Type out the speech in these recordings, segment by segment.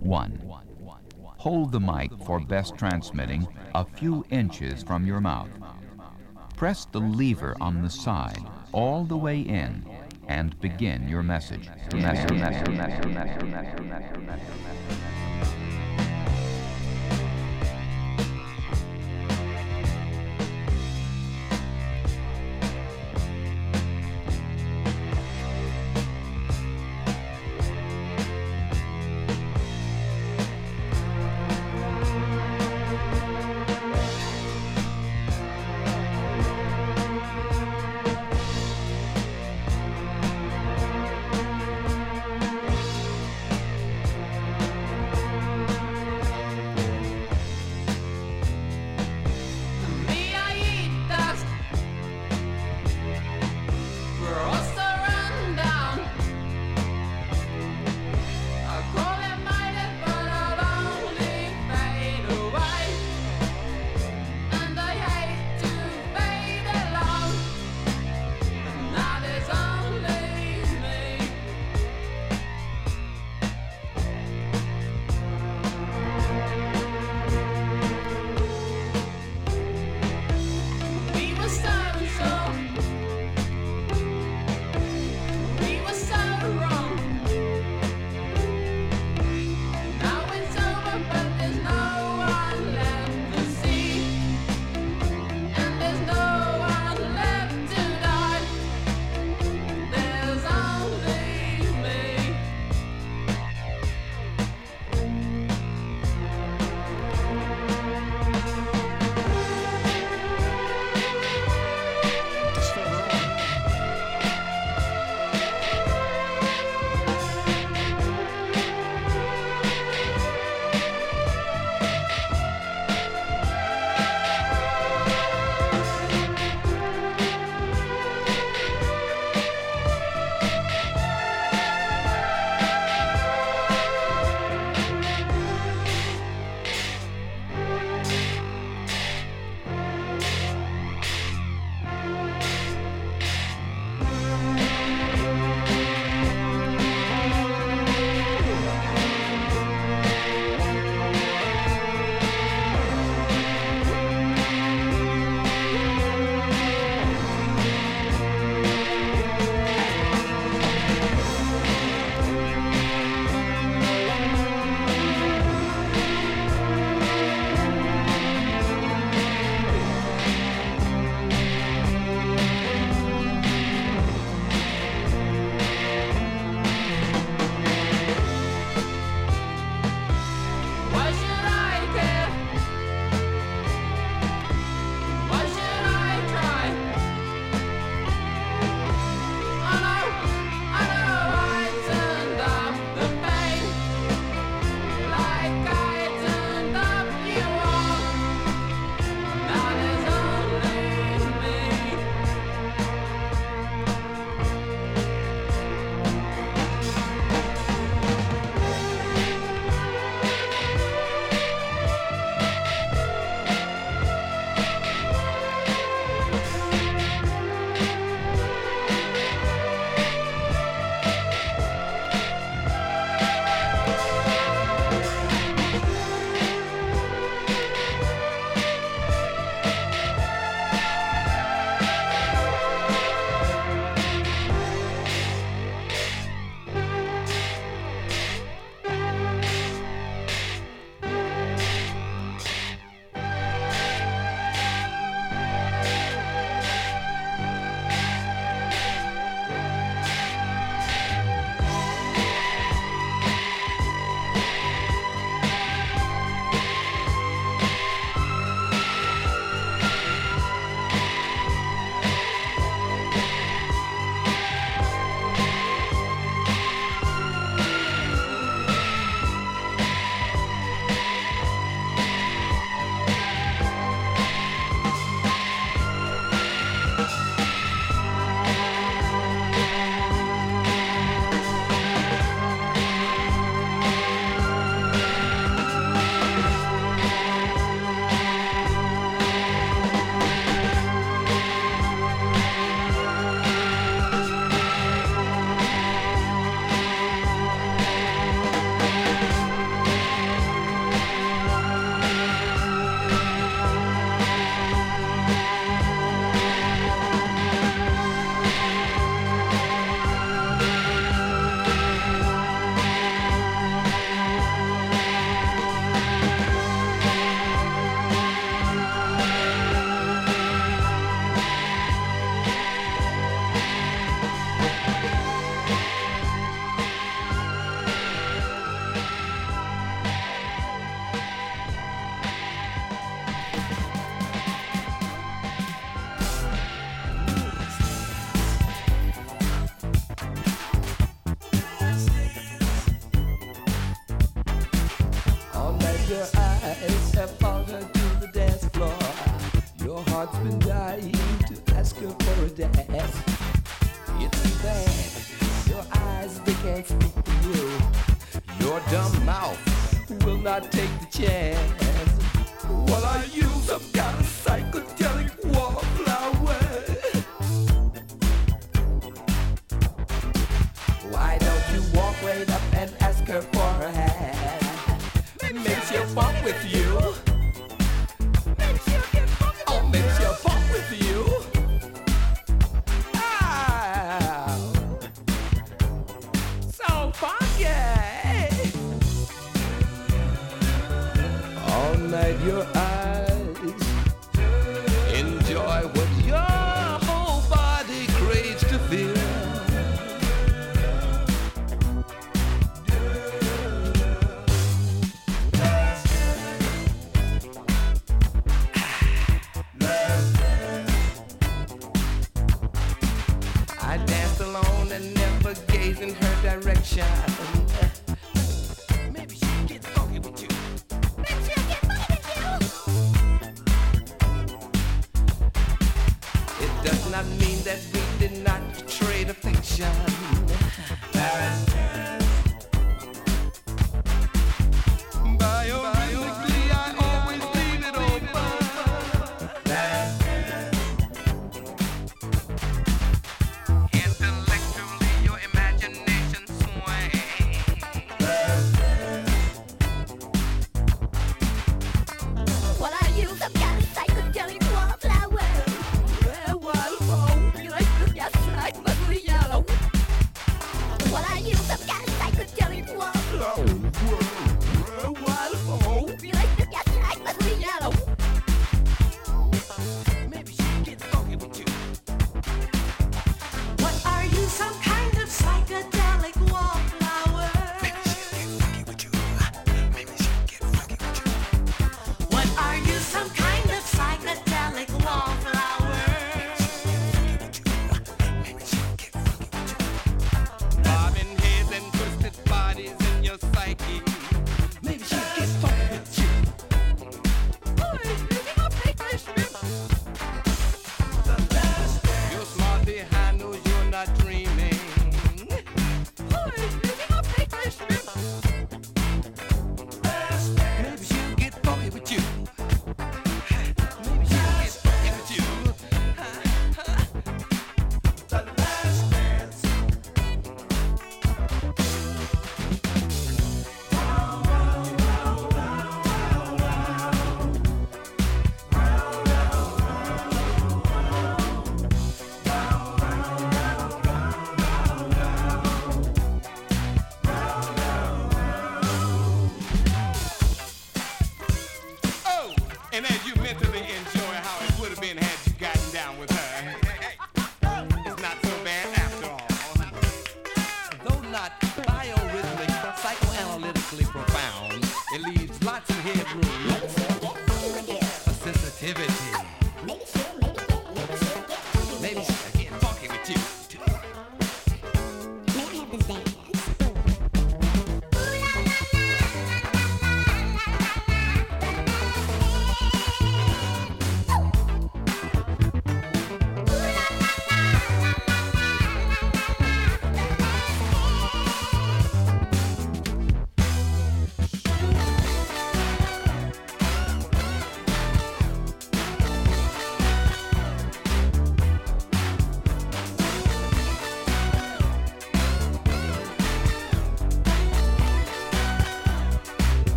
One. Hold the mic for best transmitting a few inches from your mouth. Press the lever on the side all the way in and begin your message. message, message, message, message, message, message.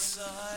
Enjoy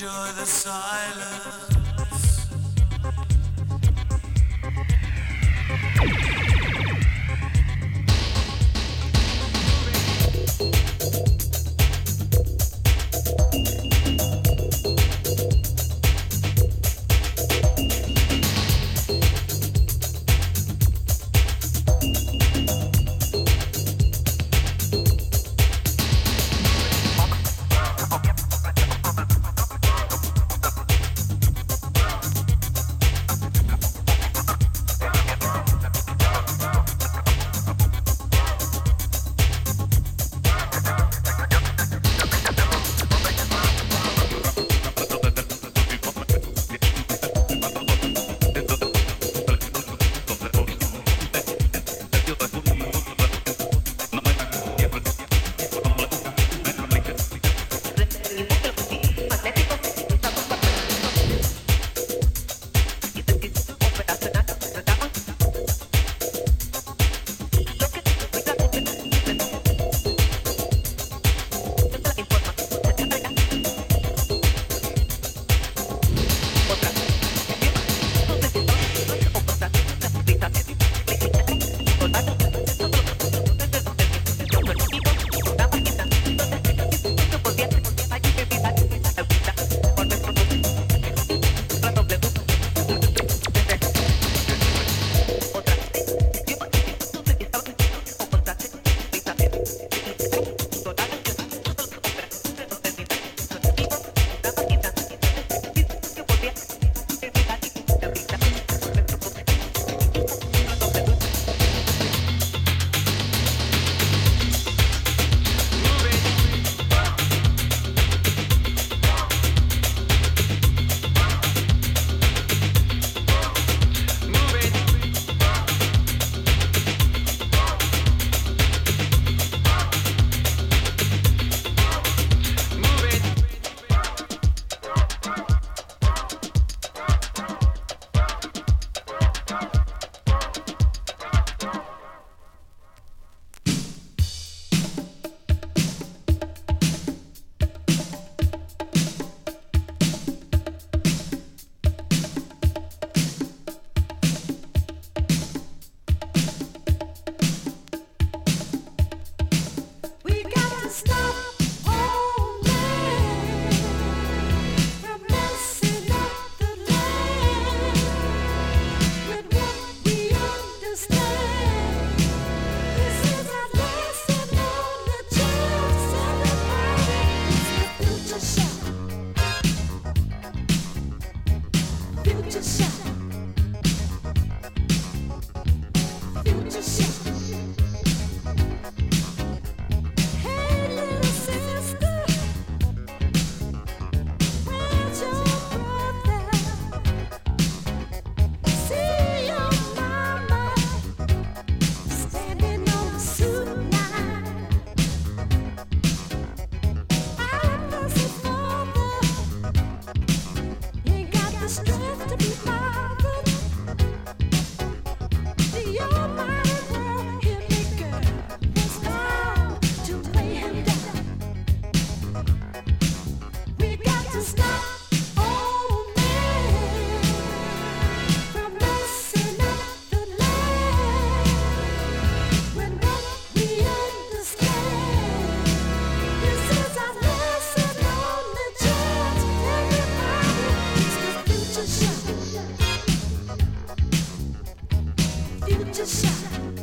Enjoy the silence. Future shock.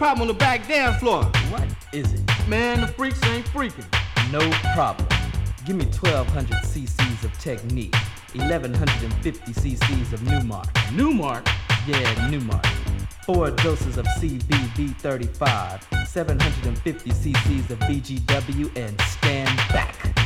Problem on the back dance floor. What is it? Man, the freaks ain't freaking. No problem. Give me 1200 cc's of Technics, 1150 cc's of Numark. Numark? Yeah, Numark. Four doses of CBV35, 750 cc's of BGW, and stand back.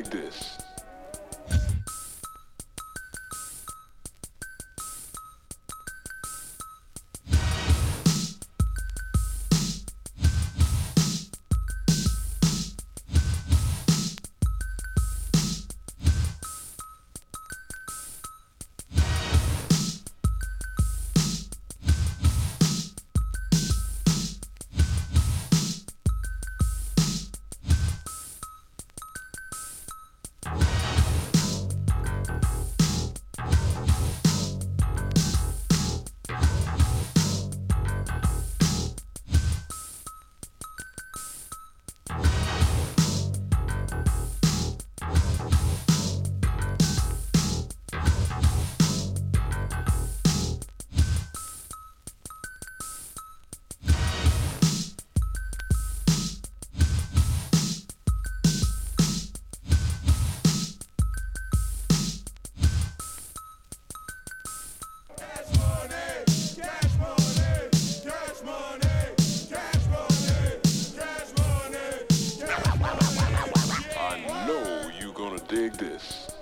Dig this. This.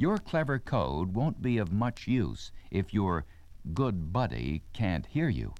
Your clever code won't be of much use if your good buddy can't hear you.